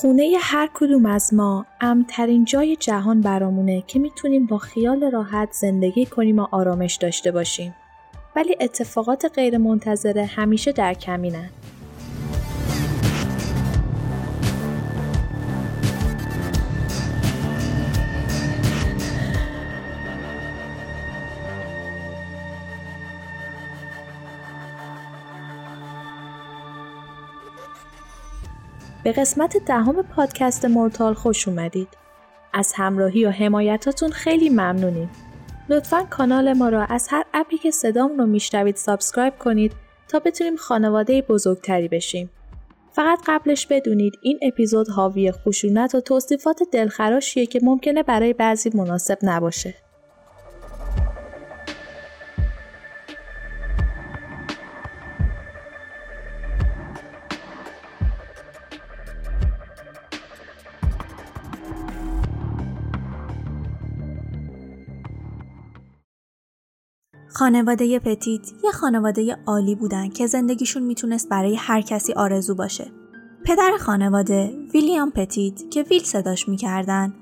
خونه هر کدوم از ما امترین جای جهان برامونه که می‌تونیم با خیال راحت زندگی کنیم و آرامش داشته باشیم. ولی اتفاقات غیرمنتظره همیشه در کمینن. به قسمت دهم پادکست مورتال خوش اومدید. از همراهی و حمایتاتون خیلی ممنونیم. لطفا کانال ما را از هر app ی که صدام رو میشنوید subscribe کنید تا بتونیم خانواده بزرگتری بشیم. فقط قبلش بدونید این اپیزود حاوی خشونت و توصیفات دلخراشیه که ممکنه برای بعضی مناسب نباشه. خانواده پتیت یه خانواده عالی بودن که زندگیشون می‌تونست برای هر کسی آرزو باشه. پدر خانواده ویلیام پتیت که ویل صداش می‌کردن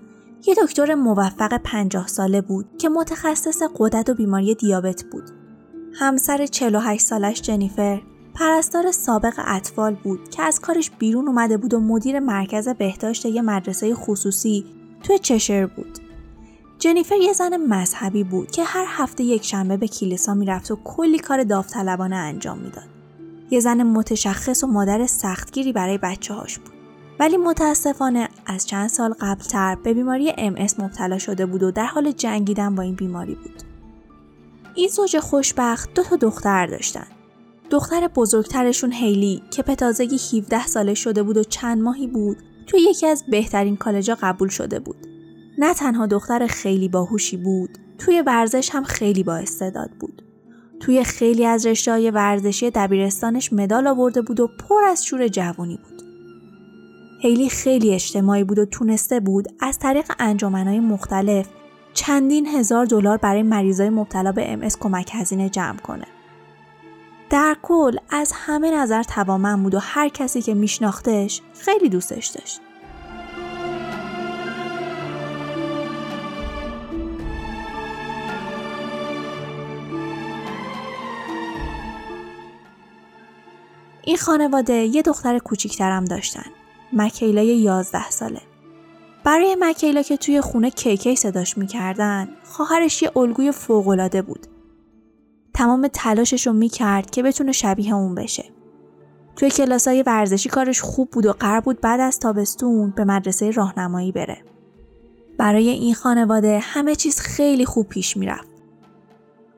یه دکتر موفق 50 ساله بود که متخصص قدرت و بیماری دیابت بود. همسر 48 سالش جنیفر پرستار سابق اطفال بود که از کارش بیرون اومده بود و مدیر مرکز بهداشت یه مدرسه خصوصی توی چشر بود. جنیفر یه زن مذهبی بود که هر هفته یک شنبه به کلیسا می‌رفت و کلی کار داوطلبانه انجام می‌داد. یه زن متشخص و مادر سختگیری برای بچه هاش بود. ولی متاسفانه از چند سال قبلتر به بیماری ام مبتلا شده بود و در حال جنگیدن با این بیماری بود. این زوج خوشبخت دو تا دختر داشتن. دختر بزرگترشون هیلی که به تازگی 17 ساله شده بود و چند ماهی بود توی یکی از بهترین کالجا قبول شده بود. نه تنها دختر خیلی باهوشی بود توی ورزش هم خیلی با استعداد بود توی خیلی از رشته ورزشی دبیرستانش مدال آورده بود و پر از شور جوانی بود هیلی خیلی اجتماعی بود و تونسته بود از طریق انجمنهای مختلف چندین هزار دلار برای مریضای مبتلا به ام کمک هزینه جمع کنه. در کل از همه نظر توامن بود و هر کسی که میشناختش خیلی دوستش داشت. این خانواده یه دختر کوچیکترم داشتن. مکیلا 11 ساله. برای مکیلا که توی خونه کیکی صداش می‌کردن، خواهرش یه الگوی فوقالعاده بود. تمام تلاشش رو می‌کرد که بتونه شبیه اون بشه. توی کلاسای ورزشی کارش خوب بود و قرار بود بعد از تابستون به مدرسه راهنمایی بره. برای این خانواده همه چیز خیلی خوب پیش می‌رفت.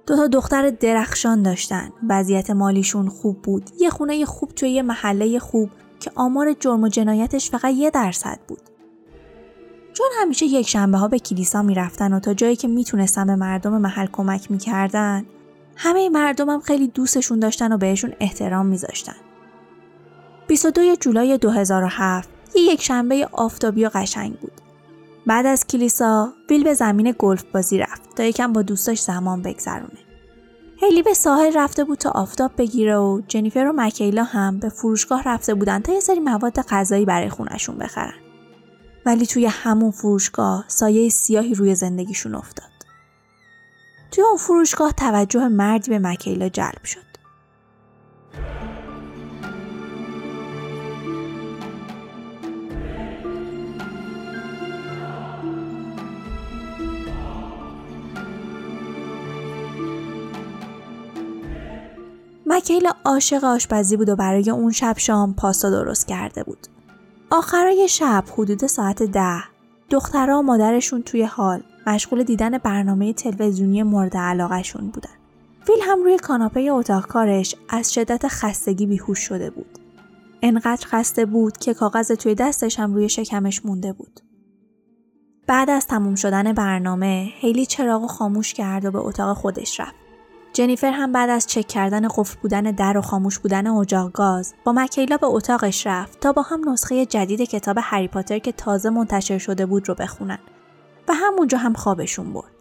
دو تا دختر درخشان داشتن. وضعیت مالیشون خوب بود. یه خونه خوب توی یه محله خوب که آمار جرم و جنایتش فقط یه درصد بود. چون همیشه یک شنبه ها به کلیسا می‌رفتن و تا جایی که می‌تونستن به مردم محل کمک می‌کردن همه مردم هم خیلی دوستشون داشتن و بهشون احترام میذاشتن. 22 جولای 2007 یه یک شنبه آفتابی و قشنگ بود. بعد از کلیسا ویل به زمین گلف بازی رفت تا یکم با دوستاش زمان بگذرونه. هیلی به ساحل رفته بود تا آفتاب بگیره و جنیفر و مکیلا هم به فروشگاه رفته بودن تا یه سری مواد غذایی برای خونشون بخرن. ولی توی همون فروشگاه سایه سیاهی روی زندگیشون افتاد. توی اون فروشگاه توجه مردی به مکیلا جلب شد. مکیل عاشق آشپزی بود و برای اون شب شام پاستا درست کرده بود. آخرای شب حدود ساعت ده دخترها و مادرشون توی حال مشغول دیدن برنامه تلویزیونی مورد علاقهشون بودن. فیل هم روی کاناپه اتاق کارش از شدت خستگی بیهوش شده بود. انقدر خسته بود که کاغذ توی دستش هم روی شکمش مونده بود. بعد از تموم شدن برنامه هیلی چراغ خاموش کرد و به اتاق خودش رفت. جنیفر هم بعد از چک کردن قفل بودن در و خاموش بودن اجاق گاز با مکیلا به اتاقش رفت تا با هم نسخه جدید کتاب هری پاتر که تازه منتشر شده بود رو بخونن و همونجا هم خوابشون برد.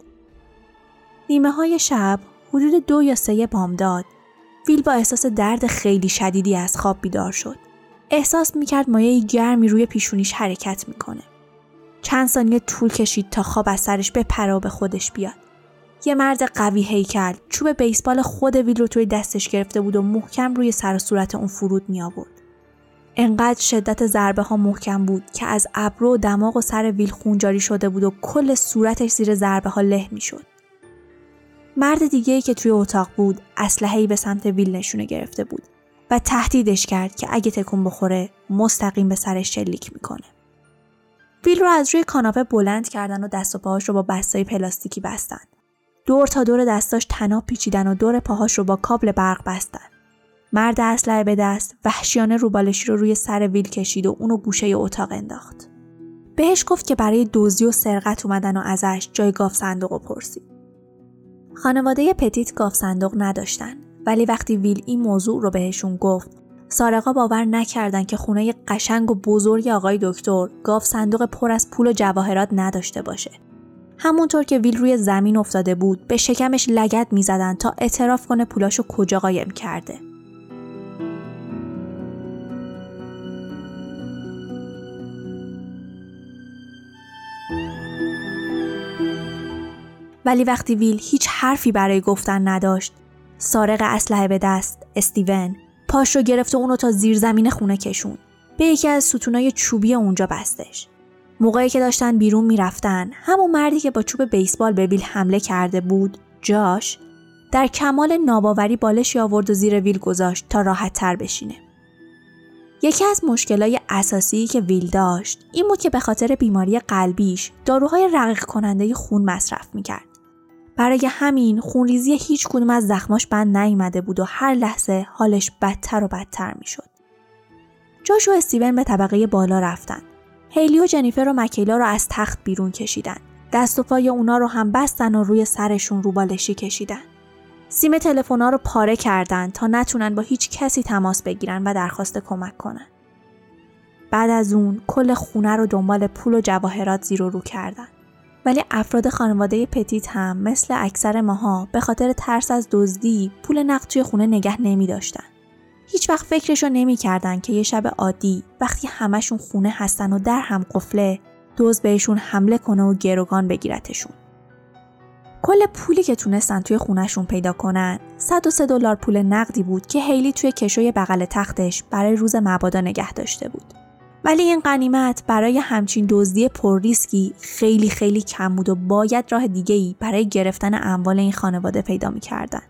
نیمه های شب حدود دو یا سه بامداد ویل با احساس درد خیلی شدیدی از خواب بیدار شد. احساس می‌کرد مایه گرمی روی پیشونیش حرکت می‌کنه. چند ثانیه طول کشید تا خواب از سرش بپره و به خودش بیاد. یه مرد قوی هیکل چوب بیسبال خود ویل رو توی دستش گرفته بود و محکم روی سر و صورت اون فرود می آورد. انقدر شدت ضربه ها محکم بود که از ابرو و دماغ و سر ویل خونجاری شده بود و کل صورتش زیر ضربه ها له می شد. مرد دیگه ای که توی اتاق بود اسلحه‌ای به سمت ویل نشونه گرفته بود و تهدیدش کرد که اگه تکون بخوره مستقیم به سرش شلیک می‌کنه. ویل رو از روی کاناپه بلند کردن و دست و پاهاش رو با بستای پلاستیکی بستن. دور تا دور دستاش تناب پیچیدن و دور پاهاش رو با کابل برق بستن. مرد اسلحه به دست وحشیانه روبالشی رو روی سر ویل کشید و اونو گوشه اتاق انداخت. بهش گفت که برای دزدی و سرقت اومدن و ازش جای گاف صندوق و پرسید. خانواده پتیت گاف صندوق نداشتن ولی وقتی ویل این موضوع رو بهشون گفت سارقا باور نکردن که خونه قشنگ و بزرگ آقای دکتر گاف صندوق پر از پول و جواهرات نداشته باشه همونطور که ویل روی زمین افتاده بود به شکمش لگت می‌زدن تا اعتراف کنه پولاشو کجا قایم کرده. ولی وقتی ویل هیچ حرفی برای گفتن نداشت سارق اسلحه به دست استیون پاش رو گرفت و اونو تا زیر زمین خونه کشون به یکی از ستونای چوبی اونجا بستش موقعی که داشتن بیرون می‌رفتن همون مردی که با چوب بیسبال به ویل حمله کرده بود جاش در کمال ناباوری بالشی آورد و زیر ویل گذاشت تا راحت تر بشینه یکی از مشکلای اساسی که ویل داشت این بود که به خاطر بیماری قلبیش داروهای رقیق کننده خون مصرف می‌کرد برای همین خونریزی هیچ کدوم از زخماش بند نیامده بود و هر لحظه حالش بدتر و بدتر می‌شد. جاش و استیون به طبقه بالا رفتن. هیلی و جنیفر و مکیلا رو از تخت بیرون کشیدن. دست و پای اونا رو هم بستن و روی سرشون رو بالشی کشیدن. سیم تلفونا رو پاره کردن تا نتونن با هیچ کسی تماس بگیرن و درخواست کمک کنن. بعد از اون کل خونه رو دنبال پول و جواهرات زیر و رو کردن. ولی افراد خانواده پتیت هم مثل اکثر ماها به خاطر ترس از دزدی پول نقد توی خونه نگه نمی داشتن. هیچ وقت فکرشو نمی کردن که یه شب عادی وقتی همشون خونه هستن و در هم قفله دوز بهشون حمله کنه و گروگان بگیرتشون. کل پولی که تونستن توی خونهشون پیدا کنن 103 دلار پول نقدی بود که هیلی توی کشوی بغل تختش برای روز مبادا نگه داشته بود. ولی این قنیمت برای همچین دزدی پر ریسکی خیلی خیلی کم بود و باید راه دیگه ای برای گرفتن اموال این خانواده پیدا می‌کردن.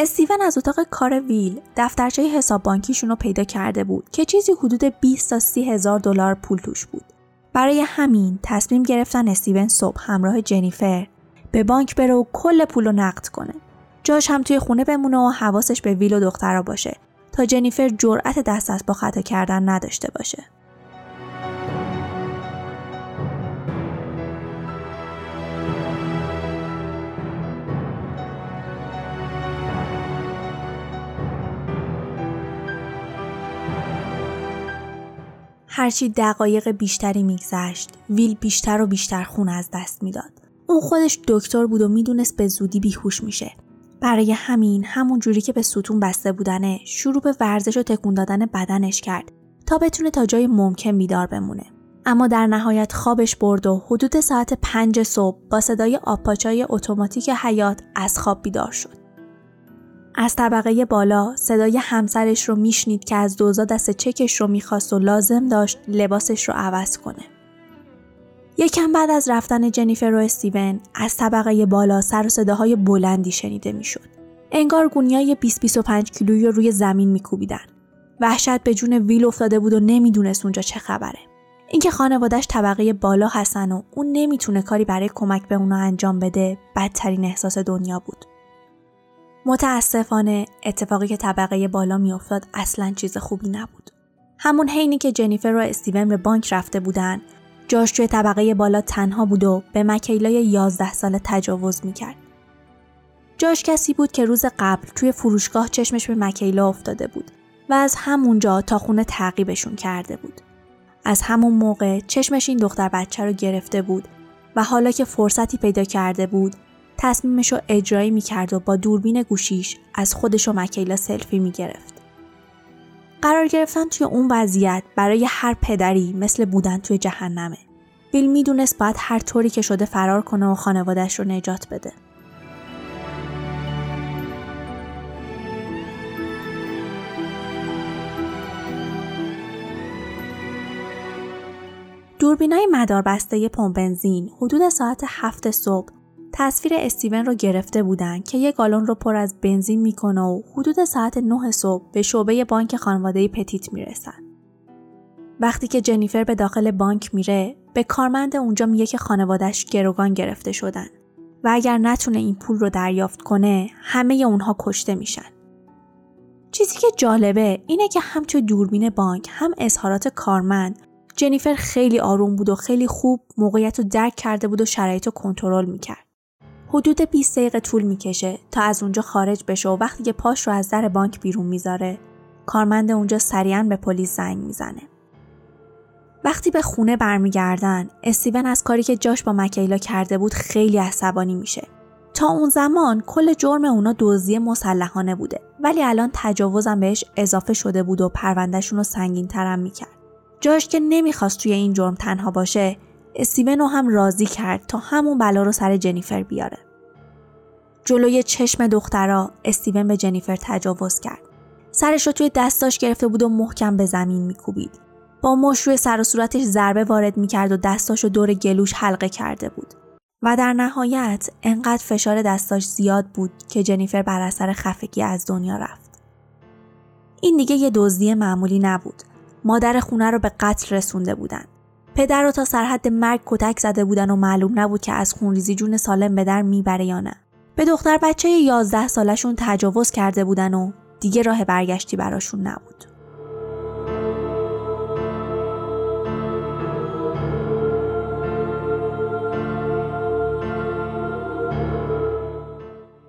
استیون از اتاق کار ویل دفترچه حساب بانکیشون رو پیدا کرده بود که چیزی حدود 20 تا 30 هزار دلار پول توش بود. برای همین تصمیم گرفتن استیون صبح همراه جنیفر به بانک بره و کل پول رو نقد کنه. جاش هم توی خونه بمونه و حواسش به ویل و دخترها باشه تا جنیفر جرأت دست از با خطا کردن نداشته باشه. هرچی دقایق بیشتری میگذشت ویل بیشتر و بیشتر خون از دست می‌داد اون خودش دکتر بود و می‌دونست به زودی بیهوش میشه برای همین همون جوری که به ستون بسته بودنه شروع به ورزش و تکون دادن بدنش کرد تا بتونه تا جای ممکن بیدار بمونه. اما در نهایت خوابش برد و حدود ساعت پنج صبح با صدای آپاچای اتوماتیک حیات از خواب بیدار شد. از طبقه بالا صدای همسرش رو میشنید که از دوزا دست چکش رو می‌خواست و لازم داشت لباسش رو عوض کنه. یکم بعد از رفتن جنیفر و استیون از طبقه بالا سر و صداهای بلندی شنیده می‌شد. انگار گونیای 20-25 کیلویی رو روی زمین میکوبیدن. وحشت به جون ویل افتاده بود و نمی‌دونست اونجا چه خبره. اینکه خانوادش طبقه بالا هستن و اون نمی‌تونه کاری برای کمک به اونا انجام بده بدترین احساس دنیا بود. متاسفانه اتفاقی که طبقه بالا میافتاد اصلا چیز خوبی نبود. همون حینی که جنیفر و استیون به بانک رفته بودن جاش توی طبقه بالا تنها بود و به مکیلای 11 ساله تجاوز می‌کرد. جاش کسی بود که روز قبل توی فروشگاه چشمش به مکیلا افتاده بود و از همونجا تا خونه تعقیبشون کرده بود. از همون موقع چشمش این دختر بچه رو گرفته بود و حالا که فرصتی پیدا کرده بود تصمیمش رو اجرایی می‌کرد و با دوربین گوشیش از خودش و مکیلا سلفی می‌گرفت. قرار گرفتن توی اون وضعیت برای هر پدری مثل بودن توی جهنمه. ویل می‌دونست باید هر طوری که شده فرار کنه و خانوادش رو نجات بده. دوربینای مداربسته پمپ بنزین حدود ساعت هفت صبح تصویر استیون رو گرفته بودن که یک گالون رو پر از بنزین می‌کنه و حدود ساعت 9 صبح به شعبه بانک خانواده پتیت می‌رسن. وقتی که جنیفر به داخل بانک میره به کارمند اونجا میگه که خانوادش گروگان گرفته شدن و اگر نتونه این پول رو دریافت کنه همه اونها کشته میشن. چیزی که جالبه اینه که هم دوربین بانک هم اظهارات کارمند جنیفر خیلی آروم بود و خیلی خوب موقعیت رو درک کرده بود و شرایط رو کنترل می‌کرد. حدود 20 دقیقه طول می‌کشه تا از اونجا خارج بشه و وقتی که پاش رو از در بانک بیرون می‌ذاره کارمند اونجا سریعا به پلیس زنگ می‌زنه. وقتی به خونه برمیگردن استیون از کاری که جاش با مکیلا کرده بود خیلی عصبانی میشه. تا اون زمان کل جرم اونا دزدی مسلحانه بوده ولی الان تجاوزم بهش اضافه شده بود و پروندهشون رو سنگین ترم می‌کرد. جاش که نمی‌خواست توی این جرم تنها باشه استیون رو هم راضی کرد تا همون بلا رو سر جنیفر بیاره. جلوی چشم دخترا استیون به جنیفر تجاوز کرد. سرش رو توی دستاش گرفته بود و محکم به زمین میکوبید. با مش روی سر و صورتش ضربه وارد می‌کرد و دستاش رو دور گلوش حلقه کرده بود. و در نهایت انقدر فشار دستاش زیاد بود که جنیفر بر اثر خفگی از دنیا رفت. این دیگه یه دزدی معمولی نبود. مادر خونه رو به قتل رسونده بودن. پدر رو تا سرحد مرگ کتک زده بودن و معلوم نبود که از خونریزی جون سالم به در می‌بره یا نه. به دختر بچه 11 سالشون تجاوز کرده بودن و دیگه راه برگشتی براشون نبود.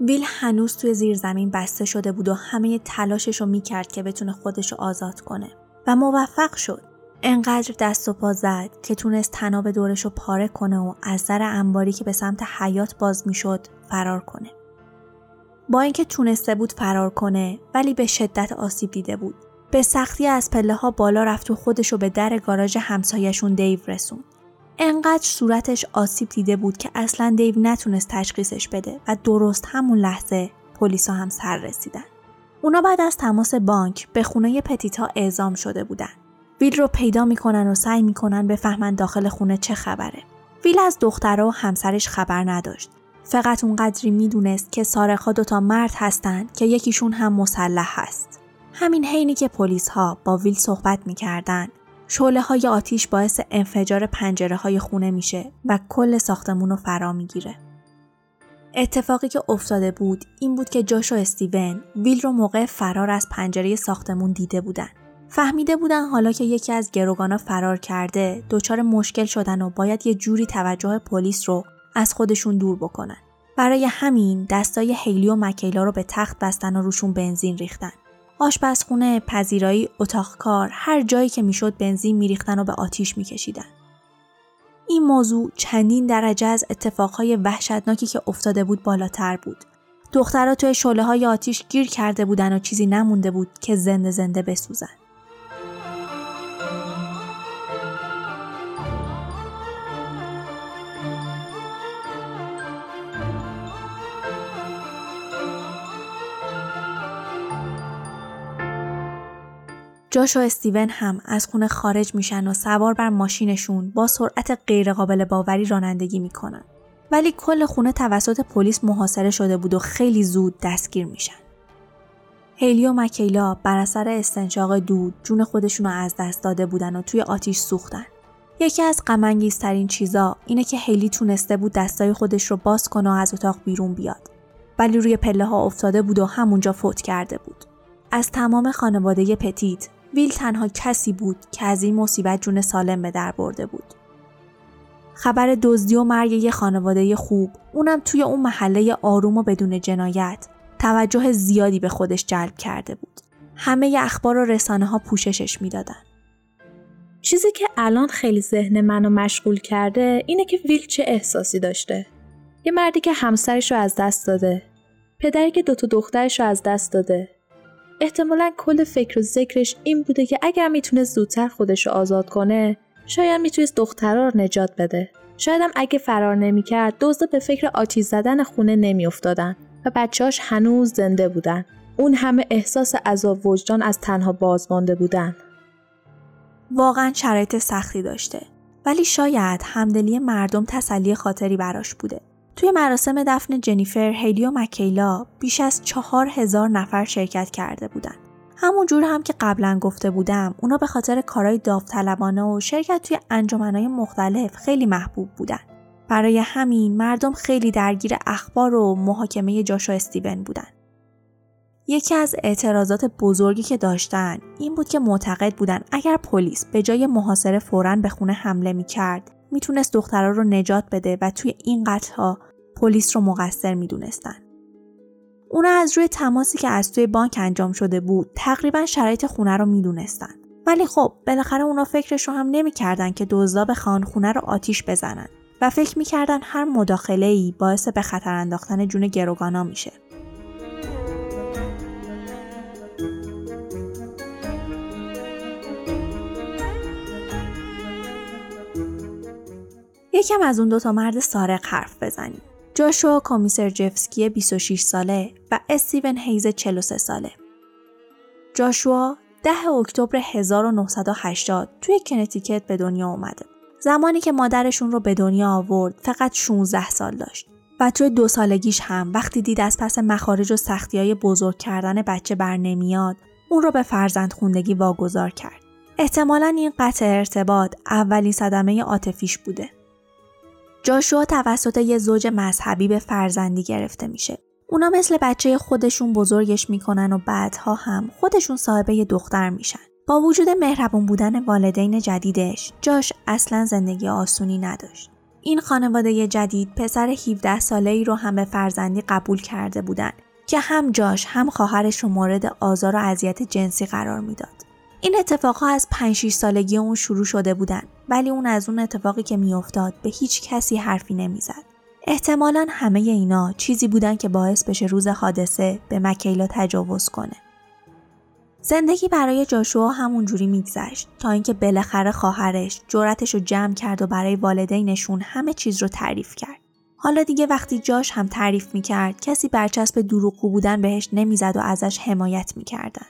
ویل هنوز توی زیر زمین بسته شده بود و همه تلاشش رو می‌کرد که بتونه خودش رو آزاد کنه و موفق شد. انقدر دست و پا زد که تونست تناب دورش رو پاره کنه و از در انباری که به سمت حیات باز می‌شد فرار کنه. با اینکه تونسته بود فرار کنه ولی به شدت آسیب دیده بود. به سختی از پله ها بالا رفت و خودش رو به در گاراژ همسایشون دیو رسوند. انقدر صورتش آسیب دیده بود که اصلا دیو نتونست تشخیصش بده و درست همون لحظه پلیسا هم سر رسیدن. اونا بعد از تماس بانک به خونه پتیتا اعزام شده بودن. ویل رو پیدا می‌کنن و سعی می‌کنن بفهمن داخل خونه چه خبره. ویل از دخترها و همسرش خبر نداشت. فقط اونقدری می‌دونست که سارقها دوتا مرد هستند که یکیشون هم مسلح هست. همین حینی که پلیس ها با ویل صحبت می‌کردن شعله های آتیش باعث انفجار پنجره های خونه میشه و کل ساختمون رو فرا می‌گیره. اتفاقی که افتاده بود این بود که جاش و استیون ویل رو موقع فرار از پنجره ساختمون دیده بودن. فهمیده بودن حالا که یکی از گروگانا فرار کرده دچار مشکل شدن و باید یه جوری توجه پلیس رو از خودشون دور بکنن. برای همین دستای هیلی و مکیلا رو به تخت بستن و روشون بنزین ریختن. آشپزخونه، پذیرایی، اتاق کار، هر جایی که می‌شد بنزین میریختن و به آتیش میکشیدن. این موضوع چندین درجه از اتفاقهای وحشتناکی که افتاده بود بالاتر بود. دخترها توی شله های آتیش گیر کرده بودن و چیزی نمونده بود که زنده زنده بسوزن. جاش و استیون هم از خونه خارج میشن و سوار بر ماشینشون با سرعت غیرقابل باوری رانندگی می‌کنن. ولی کل خونه توسط پلیس محاصره شده بود و خیلی زود دستگیر میشن. هیلی و مکیلا بر اثر استنشاق دود جون خودشون رو از دست داده بودن و توی آتیش سوختن. یکی از غمانگیزترین چیزا اینه که هیلی تونسته بود دستای خودش رو باز کنه و از اتاق بیرون بیاد. ولی روی پله ها افتاده بود و همونجا فوت کرده بود. از تمام خانواده پتیت ویل تنها کسی بود که از این مصیبت جون سالم به در برده بود. خبر دزدی و مرگ یه خانواده خوب اونم توی اون محله آروم و بدون جنایت توجه زیادی به خودش جلب کرده بود. همه اخبار و رسانه ها پوششش می‌دادن. چیزی که الان خیلی ذهن منو مشغول کرده اینه که ویل چه احساسی داشته. یه مردی که همسرش رو از دست داده. پدری که دوتا دخترش رو از دست داده. احتمالا کل فکر و ذکرش این بوده که اگر می‌تونه زودتر خودش رو آزاد کنه شاید می‌تونست دخترها رو نجات بده. شایدم اگه فرار نمی‌کرد دزدا به فکر آتیش زدن خونه نمیافتادن و بچهاش هنوز زنده بودن. اون همه احساس عذاب وجدان از تنها بازمانده بودن. واقعا شرایط سختی داشته. ولی شاید همدلی مردم تسلی خاطری براش بوده. توی مراسم دفن جنیفر، هیلی و مکیلا بیش از چهار هزار نفر شرکت کرده بودن. همون جور هم که قبلا گفته بودم اونا به خاطر کارهای داوطلبانه و شرکت توی انجمنهای مختلف خیلی محبوب بودن. برای همین مردم خیلی درگیر اخبار و محاکمه جاش و استیون بودن. یکی از اعتراضات بزرگی که داشتن این بود که معتقد بودن اگر پلیس به جای محاصره فوراً به خونه حمله می کرد می‌تونست دخترها رو نجات بده و توی این قتلها پلیس رو مقصر می‌دونستن. اونا از روی تماسی که از توی بانک انجام شده بود تقریبا شرایط خونه رو می‌دونستن. ولی خب بالاخره اونا فکرش رو هم نمی‌کردن که دزدا به خان خونه رو آتیش بزنن و فکر می‌کردن هر مداخله ای باعث به خطر انداختن جون گروگانا میشه. یکم از اون دوتا مرد سارق حرف بزنیم. جاشوا کمیسر جفسکی 26 ساله و استیون هیز 43 ساله. جاشوا 10 اکتبر 1980 توی کنتیکت به دنیا اومده. زمانی که مادرشون رو به دنیا آورد فقط 16 سال داشت و توی دو سالگیش هم وقتی دید از پس مخارج و سختی های بزرگ کردن بچه بر نمیاد اون رو به فرزند خوندگی واگذار کرد. احتمالا این قطع ارتباط اولین صدمه عاطفیش بوده. جاشوا توسط یه زوج مذهبی به فرزندی گرفته میشه. اونا مثل بچه خودشون بزرگش می‌کنن و بعدها هم خودشون صاحبه یه دختر میشن. با وجود مهربون بودن والدین جدیدش، جاش اصلا زندگی آسونی نداشت. این خانواده جدید پسر 17 ساله ای رو هم به فرزندی قبول کرده بودن که هم جاش هم خواهرش رو مورد آزار و اذیت جنسی قرار می‌داد. این اتفاقها از 5 سالگی اون شروع شده بودن ولی اون از اون اتفاقی که میافتاد به هیچ کسی حرفی نمی‌زد. احتمالا همه اینا چیزی بودن که باعث بشه روز حادثه به مکیلا تجاوز کنه. زندگی برای جاشوا همونجوری میگذشت تا اینکه بالاخره خواهرش جرأتش رو جمع کرد و برای والدینشون همه چیز رو تعریف کرد. حالا دیگه وقتی جاش هم تعریف می‌کرد کسی برچسب دروغگو بودن بهش نمی‌زد و ازش حمایت می‌کردن.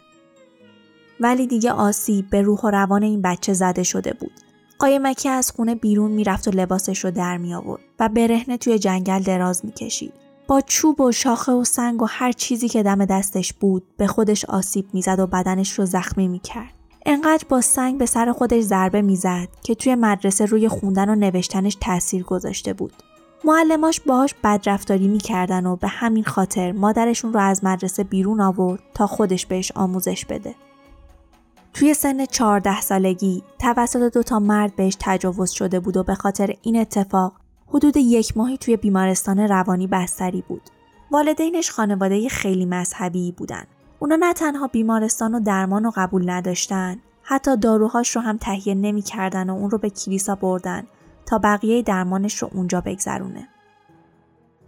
ولی دیگه آسیب به روح و روان این بچه زده شده بود. قایمکی از خونه بیرون می‌رفت و لباسش رو در می آورد و برهنه توی جنگل دراز می‌کشید. با چوب و شاخه و سنگ و هر چیزی که دم دستش بود به خودش آسیب می‌زد و بدنش رو زخمی می‌کرد. انقدر با سنگ به سر خودش ضربه می‌زد که توی مدرسه روی خوندن و نوشتنش تاثیر گذاشته بود. معلماش باهاش بدرفتاری می‌کردن و به همین خاطر مادرشون رو از مدرسه بیرون آورد تا خودش بهش آموزش بده. توی سن 14 سالگی توسط دو تا مرد بهش تجاوز شده بود و به خاطر این اتفاق حدود یک ماهی توی بیمارستان روانی بستری بود. والدینش خانواده خیلی مذهبی بودن. اونا نه تنها بیمارستان و درمان و قبول نداشتن، حتی داروهاش رو هم تهیه نمی‌کردن و اون رو به کلیسا بردن تا بقیه درمانش رو اونجا بگذرونه.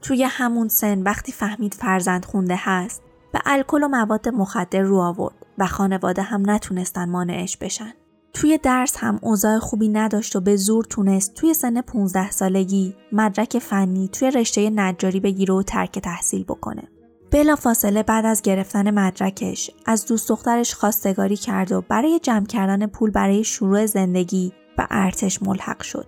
توی همون سن وقتی فهمید فرزند خونده هست، به الکل و مواد مخدر رو آورد و خانواده هم نتونستن مانعش بشن. توی درس هم اوضاع خوبی نداشت و به زور تونست توی سن 15 سالگی مدرک فنی توی رشته نجاری بگیره و ترک تحصیل بکنه. بلا فاصله بعد از گرفتن مدرکش از دوست دخترش خواستگاری کرد و برای جمع کردن پول برای شروع زندگی به ارتش ملحق شد.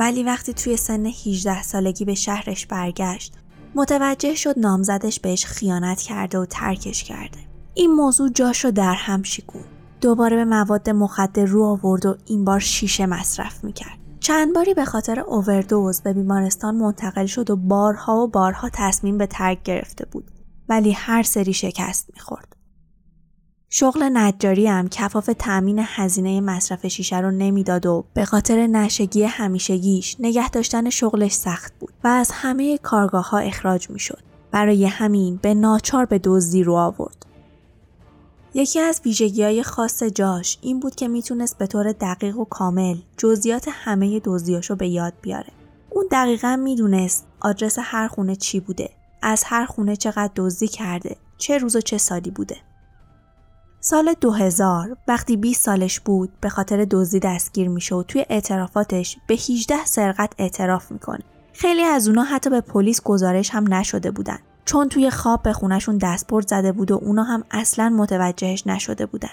ولی وقتی توی سن 18 سالگی به شهرش برگشت متوجه شد نامزدش بهش خیانت کرده و ترکش کرده. این موضوع جاشو در هم شکون. دوباره به مواد مخدر رو آورد و این بار شیشه مصرف می‌کرد. چند باری به خاطر اووردوز به بیمارستان منتقل شد و بارها و بارها تصمیم به ترک گرفته بود. ولی هر سری شکست می‌خورد. شغل نجاری هم کفاف تأمین هزینه مصرف شیشه رو نمی‌داد و به خاطر نشگی همیشگیش نگه داشتن شغلش سخت بود و از همه کارگاه ها اخراج می شد. برای همین به ناچار به دزدی رو آورد. یکی از ویژگی های خاص جاش این بود که می‌تونست به طور دقیق و کامل جزئیات همه دزدیاشو به یاد بیاره. اون دقیقا می‌دونست آدرس هر خونه چی بوده، از هر خونه چقدر دزدی کرده، چه روز و چه سالی بوده. سال 2000 وقتی 20 سالش بود به خاطر دزدی دستگیر میشه و توی اعترافاتش به 18 سرقت اعتراف می‌کنه. خیلی از اونا حتی به پلیس گزارش هم نشده بودن چون توی خواب به خونشون دستبرد زده بود و اونا هم اصلا متوجهش نشده بودن.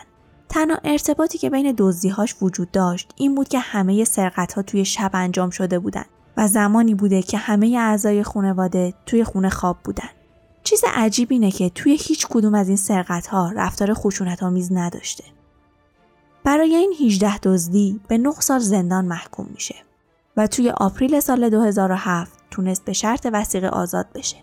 تنها ارتباطی که بین دزدیهاش وجود داشت این بود که همه سرقت ها توی شب انجام شده بودن و زمانی بوده که همه اعضای خانواده توی خونه خواب بودن. چیز عجیب اینه که توی هیچ کدوم از این سرقت ها رفتار خشونت آمیز نداشته. برای این 18 دزدی به 9 سال زندان محکوم میشه و توی April سال 2007 تونست به شرط وثیقه آزاد بشه.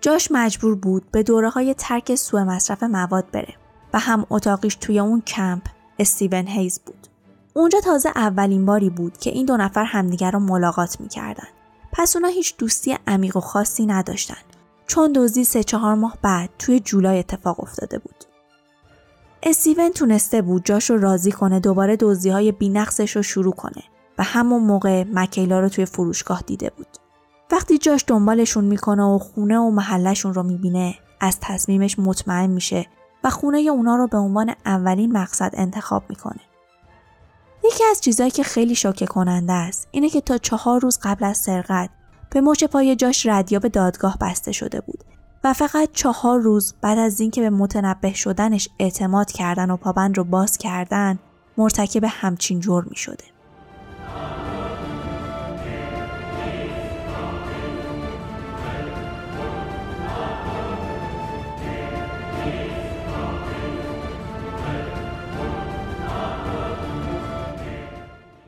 جاش مجبور بود به دوره های ترک سوء مصرف مواد بره و هم اتاقیش توی اون کمپ استیون هیز بود. اونجا تازه اولین باری بود که این دو نفر همدیگر رو ملاقات می‌کردن. پس اونا هیچ دوستی عمیق و خاصی نداشتن چون دزدی سه چهار ماه بعد توی جولای اتفاق افتاده بود. استیون تونسته بود جاش رو راضی کنه دوباره دزدی های بینقصش رو شروع کنه و همون موقع مکیلا رو توی فروشگاه دیده بود. وقتی جاش دنبالشون می‌کنه و خونه و محلشون رو می‌بینه از تصمیمش مطمئن میشه و خونه اونا رو به عنوان اولین مقصد انتخاب می‌کنه. یکی از چیزهایی که خیلی شوکه کننده است اینه که تا چهار روز قبل از سرقت به مچ پای جاش ردیاب دادگاه بسته شده بود و فقط چهار روز بعد از اینکه به متنبه شدنش اعتماد کردن و پابند رو باز کردن مرتکب همچین جرمی شده.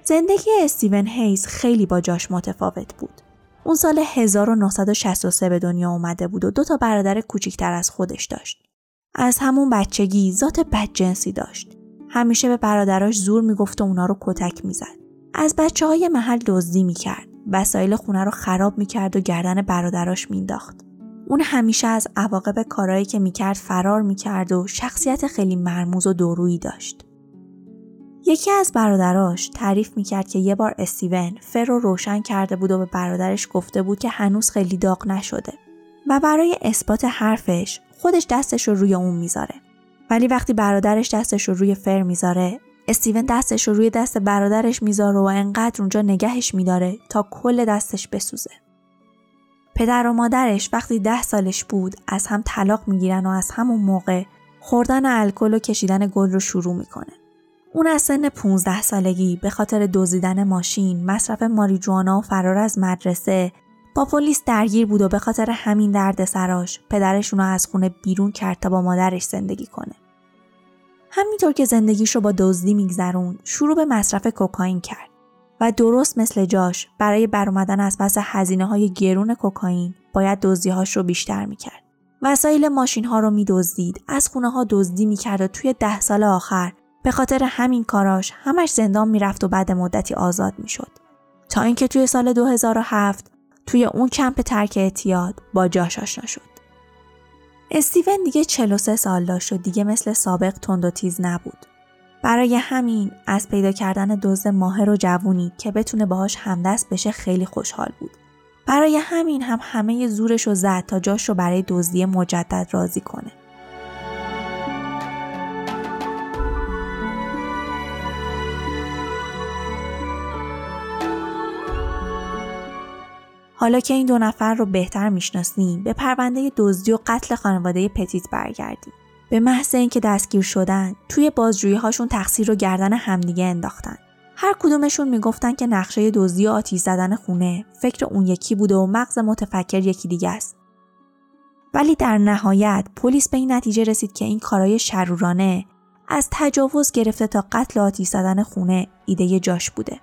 زندگی استیون هیز خیلی با جاش متفاوت بود. اون سال 1963 به دنیا اومده بود و دو تا برادر کوچیکتر از خودش داشت. از همون بچگی ذات بدجنسی داشت. همیشه به برادراش زور می‌گفت و اونا رو کتک می‌زد. از بچه های محل دزدی می‌کرد. وسایل خونه رو خراب می‌کرد و گردن برادراش مینداخت. اون همیشه از عواقب کارهایی که می‌کرد فرار می‌کرد و شخصیت خیلی مرموز و دورویی داشت. یکی از برادراش تعریف می‌کرد که یه بار استیون فر رو روشن کرده بود و به برادرش گفته بود که هنوز خیلی داغ نشده و برای اثبات حرفش خودش دستش رو روی اون می‌ذاره. ولی وقتی برادرش دستش رو روی فر می‌ذاره استیون دستش رو روی دست برادرش می‌ذاره و انقدر اونجا نگهش میداره تا کل دستش بسوزه. پدر و مادرش وقتی ده سالش بود از هم طلاق می‌گیرن و از همون موقع خوردن الکل و کشیدن گل رو شروع می‌کنه اون از سن 15 سالگی به خاطر دزدیدن ماشین، مصرف ماریجوانا و فرار از مدرسه با پلیس درگیر بود و به خاطر همین درد سراش پدرش اونو از خونه بیرون کرد تا با مادرش زندگی کنه. همینطور که زندگیش رو با دزدی میگذرون شروع به مصرف کوکائین کرد و درست مثل جاش برای برآمدن از پس هزینه های گرون کوکائین باید دزدیهاش رو بیشتر می‌کرد. وسایل ماشین ها رو میدزدید، از خونه ها دزدی می‌کرد و توی ده سال آخر به خاطر همین کاراش همش زندان می‌رفت و بعد مدتی آزاد می‌شد. تا اینکه توی سال 2007 توی اون کمپ ترک اعتیاد با جاش آشنا شد. استیون دیگه 43 سال داشت و دیگه مثل سابق تند و تیز نبود. برای همین از پیدا کردن دزد ماهر و جوونی که بتونه باهاش همدست بشه خیلی خوشحال بود. برای همین هم همه زورش رو زد تا جاش رو برای دزدی مجدد راضی کنه. حالا که این دو نفر رو بهتر می‌شناسیم به پرونده دزدی و قتل خانواده پتیت برگردیم. به محض اینکه دستگیر شدن توی بازجویی هاشون تقصیر رو گردن همدیگه انداختن. هر کدومشون می‌گفتن که نقشه دزدی و آتیش زدن خونه فکر اون یکی بوده و مغز متفکر یکی دیگه است. ولی در نهایت پلیس به این نتیجه رسید که این کارای شرورانه از تجاوز گرفته تا قتل آتیش زدن خونه ایده جاش بوده.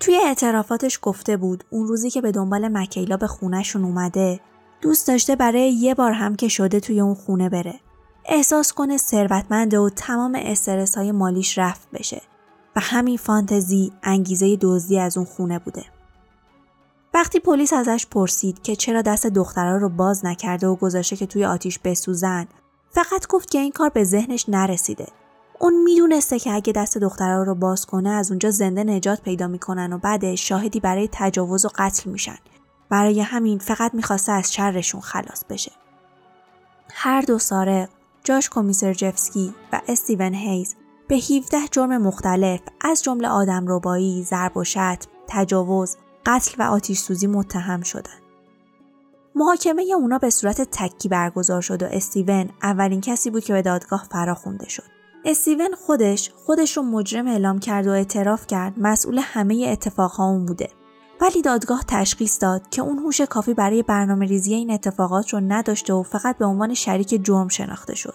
توی اعترافاتش گفته بود اون روزی که به دنبال مکیلا به خونهشون اومده دوست داشته برای یه بار هم که شده توی اون خونه بره. احساس کنه ثروتمنده و تمام استرس های مالیش رفت بشه و همین فانتزی انگیزه دزدی از اون خونه بوده. وقتی پلیس ازش پرسید که چرا دست دخترها رو باز نکرده و گذاشته که توی آتیش بسوزن فقط گفت که این کار به ذهنش نرسیده. اون می‌دونسته که اگه دست دخترها رو باز کنه از اونجا زنده نجات پیدا می‌کنن و بعدش شاهدی برای تجاوز و قتل میشن. برای همین فقط می‌خواسته از شرشون خلاص بشه. هر دو سارق جاش کومیسرجفسکی و استیون هیز به 17 جرم مختلف از جمله آدم ربایی، ضرب و شتم، تجاوز، قتل و آتیش سوزی متهم شدند. محاکمه اونا به صورت تکی برگزار شد و استیون اولین کسی بود که به دادگاه فراخونده شد. استیون خودش خودش رو مجرم اعلام کرد و اعتراف کرد مسئول همه اتفاقها اون بوده. ولی دادگاه تشخیص داد که اون هوش کافی برای برنامه ریزی این اتفاقات رو نداشته و فقط به عنوان شریک جرم شناخته شد.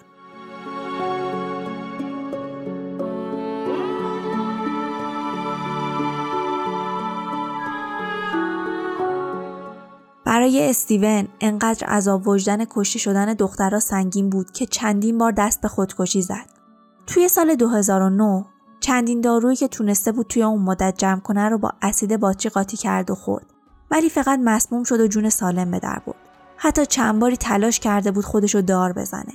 برای استیون انقدر عذاب وجدن کشته شدن دخترها سنگین بود که چندین بار دست به خودکشی زد. توی سال 2009 چندین دارویی که تونسته بود توی اون مدت جمع کنه رو با اسید باطری قاطی کرد و خورد. ولی فقط مسموم شد و جون سالم به در برد. حتی چند باری تلاش کرده بود خودشو دار بزنه.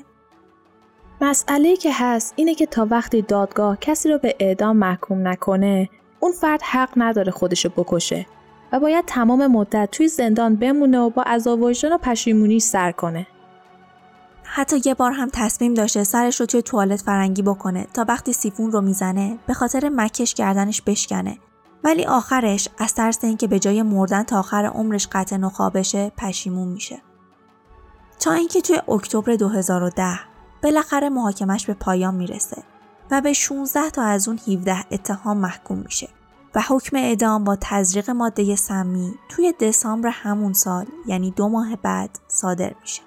مسئله که هست اینه که تا وقتی دادگاه کسی رو به اعدام محکوم نکنه اون فرد حق نداره خودشو بکشه و باید تمام مدت توی زندان بمونه و با عذاب وجدان و پشیمونی سر کنه. حتی یه بار هم تصمیم داشته سرش رو توی توالت فرنگی بکنه تا وقتی سیفون رو می‌زنه به خاطر مکش گردنش بشکنه ولی آخرش از ترس اینکه به جای مردن تا آخر عمرش قطع نخا بشه پشیمون میشه. تا اینکه توی اکتبر 2010 بالاخره محاکمش به پایان می‌رسه و به 16 تا از اون 17 اتهام محکوم میشه. و حکم اعدام با تزریق ماده سمی توی دسامبر همون سال یعنی دو ماه بعد صادر میشه.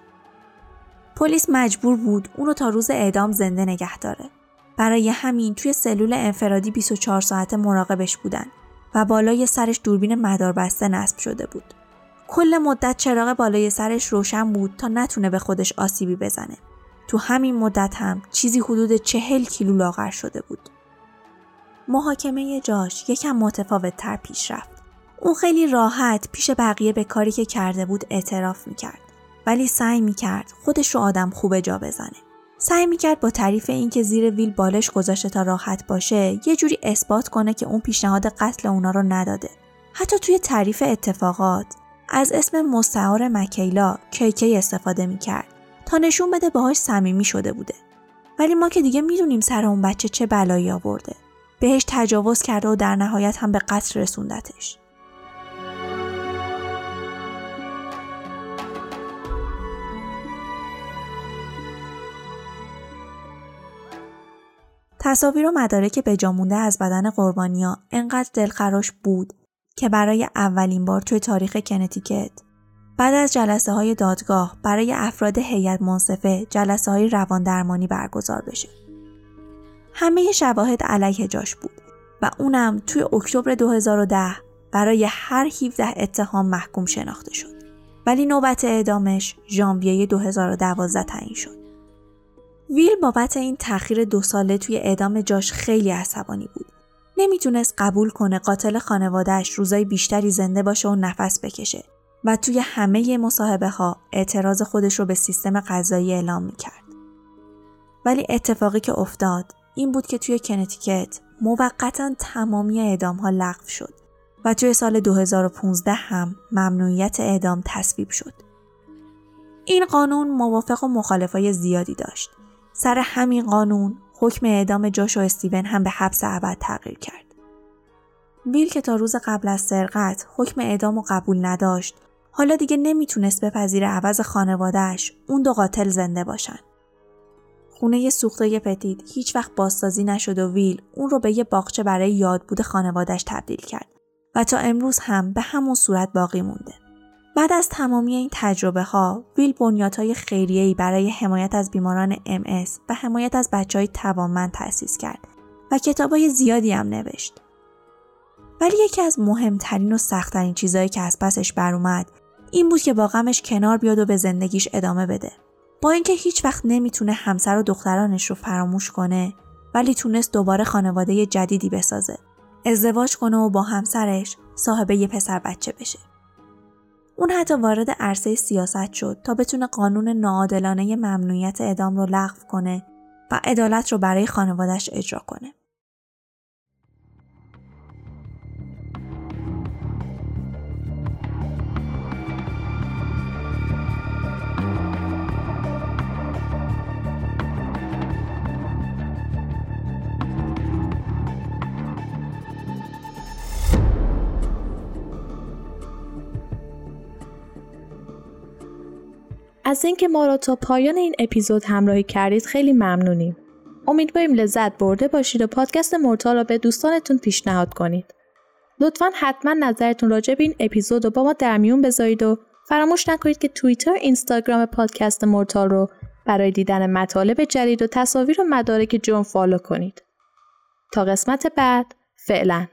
پلیس مجبور بود اونو تا روز اعدام زنده نگه داره. برای همین توی سلول انفرادی 24 ساعته مراقبش بودن و بالای سرش دوربین مداربسته نصب شده بود. کل مدت چراغ بالای سرش روشن بود تا نتونه به خودش آسیبی بزنه. تو همین مدت هم چیزی حدود چهل کیلو لاغر شده بود. محاکمه جاش یکم متفاوت تر پیش رفت. اون خیلی راحت پیش بقیه به کاری که کرده بود اعتراف می‌کرد. ولی سعی می‌کرد خودش رو آدم خوبه جا بزنه. سعی می‌کرد با تعریف اینکه زیر ویل بالش گذاشته تا راحت باشه یه جوری اثبات کنه که اون پیشنهاد قتل اونا رو نداده. حتی توی تعریف اتفاقات از اسم مستعار مکیلا کیکی استفاده می‌کرد تا نشون بده باهاش صمیمی شده بوده. ولی ما که دیگه می‌دونیم سر اون بچه چه بلایی آورده. بهش تجاوز کرده و در نهایت هم به قتل رسوندتش. تصاویر و مدارک به مونده از بدن قربانیا انقدر دلخراش بود که برای اولین بار توی تاریخ کنتیکت بعد از جلسه های دادگاه برای افراد هیئت منصفه جلسه های روان درمانی برگزار بشه. همه شواهد علیه جاش بود و اونم توی اکتبر 2010 برای هر 17 اتهام محکوم شناخته شد. ولی نوبت اعدامش ژانویه 2012 تعیین شد. ویل بابت این تاخیر دو ساله توی اعدام جاش خیلی عصبانی بود. نمی‌تونست قبول کنه قاتل خانوادهش روزای بیشتری زنده باشه و نفس بکشه و توی همه مصاحبه ها اعتراض خودش رو به سیستم قضایی اعلام می‌کرد. ولی اتفاقی که افتاد این بود که توی کنتیکت موقتا تمامی اعدام ها لغو شد و توی سال 2015 هم ممنوعیت اعدام تصویب شد. این قانون موافق و مخالفای زیادی داشت. سر همین قانون حکم اعدام جاش و استیون هم به حبس ابد تغییر کرد. ویل که تا روز قبل از سرقت حکم اعدام و قبول نداشت حالا دیگه نمی‌تونست بپذیره عوض خانوادهش اون دو قاتل زنده باشن. خونه سوخته پتید هیچ وقت بازسازی نشد و ویل اون رو به یه باغچه برای یادبود خانوادش تبدیل کرد و تا امروز هم به همون صورت باقی مونده. بعد از تمامی این تجربه ها، ویل بنیادهای خیریه‌ای برای حمایت از بیماران MS و حمایت از بچه های توانمند تأسیس کرد و کتابای زیادی هم نوشت. ولی یکی از مهمترین و سختترین چیزهایی که از پسش بر اومد این بود که با غمش کنار بیاد و به زندگیش ادامه بده. با اینکه هیچ وقت نمی‌تونه همسر و دخترانش رو فراموش کنه ولی تونست دوباره خانواده جدیدی بسازه. ازدواج کنه و با همسرش صاحب یه پسر بچه بشه. اون حتی وارد عرصه سیاست شد تا بتونه قانون ناعادلانه ممنوعیت اعدام رو لغو کنه و عدالت رو برای خانوادش اجرا کنه. از اینکه ما را تا پایان این اپیزود همراهی کردید خیلی ممنونیم. امیدواریم لذت برده باشید و پادکست مورتال را به دوستانتون پیشنهاد کنید. لطفا حتما نظرتون راجع به این اپیزود رو با ما در میون بذارید و فراموش نکنید که توییتر اینستاگرام پادکست مورتال رو برای دیدن مطالب جدید و تصاویر و مدارک جون فالو کنید. تا قسمت بعد فعلا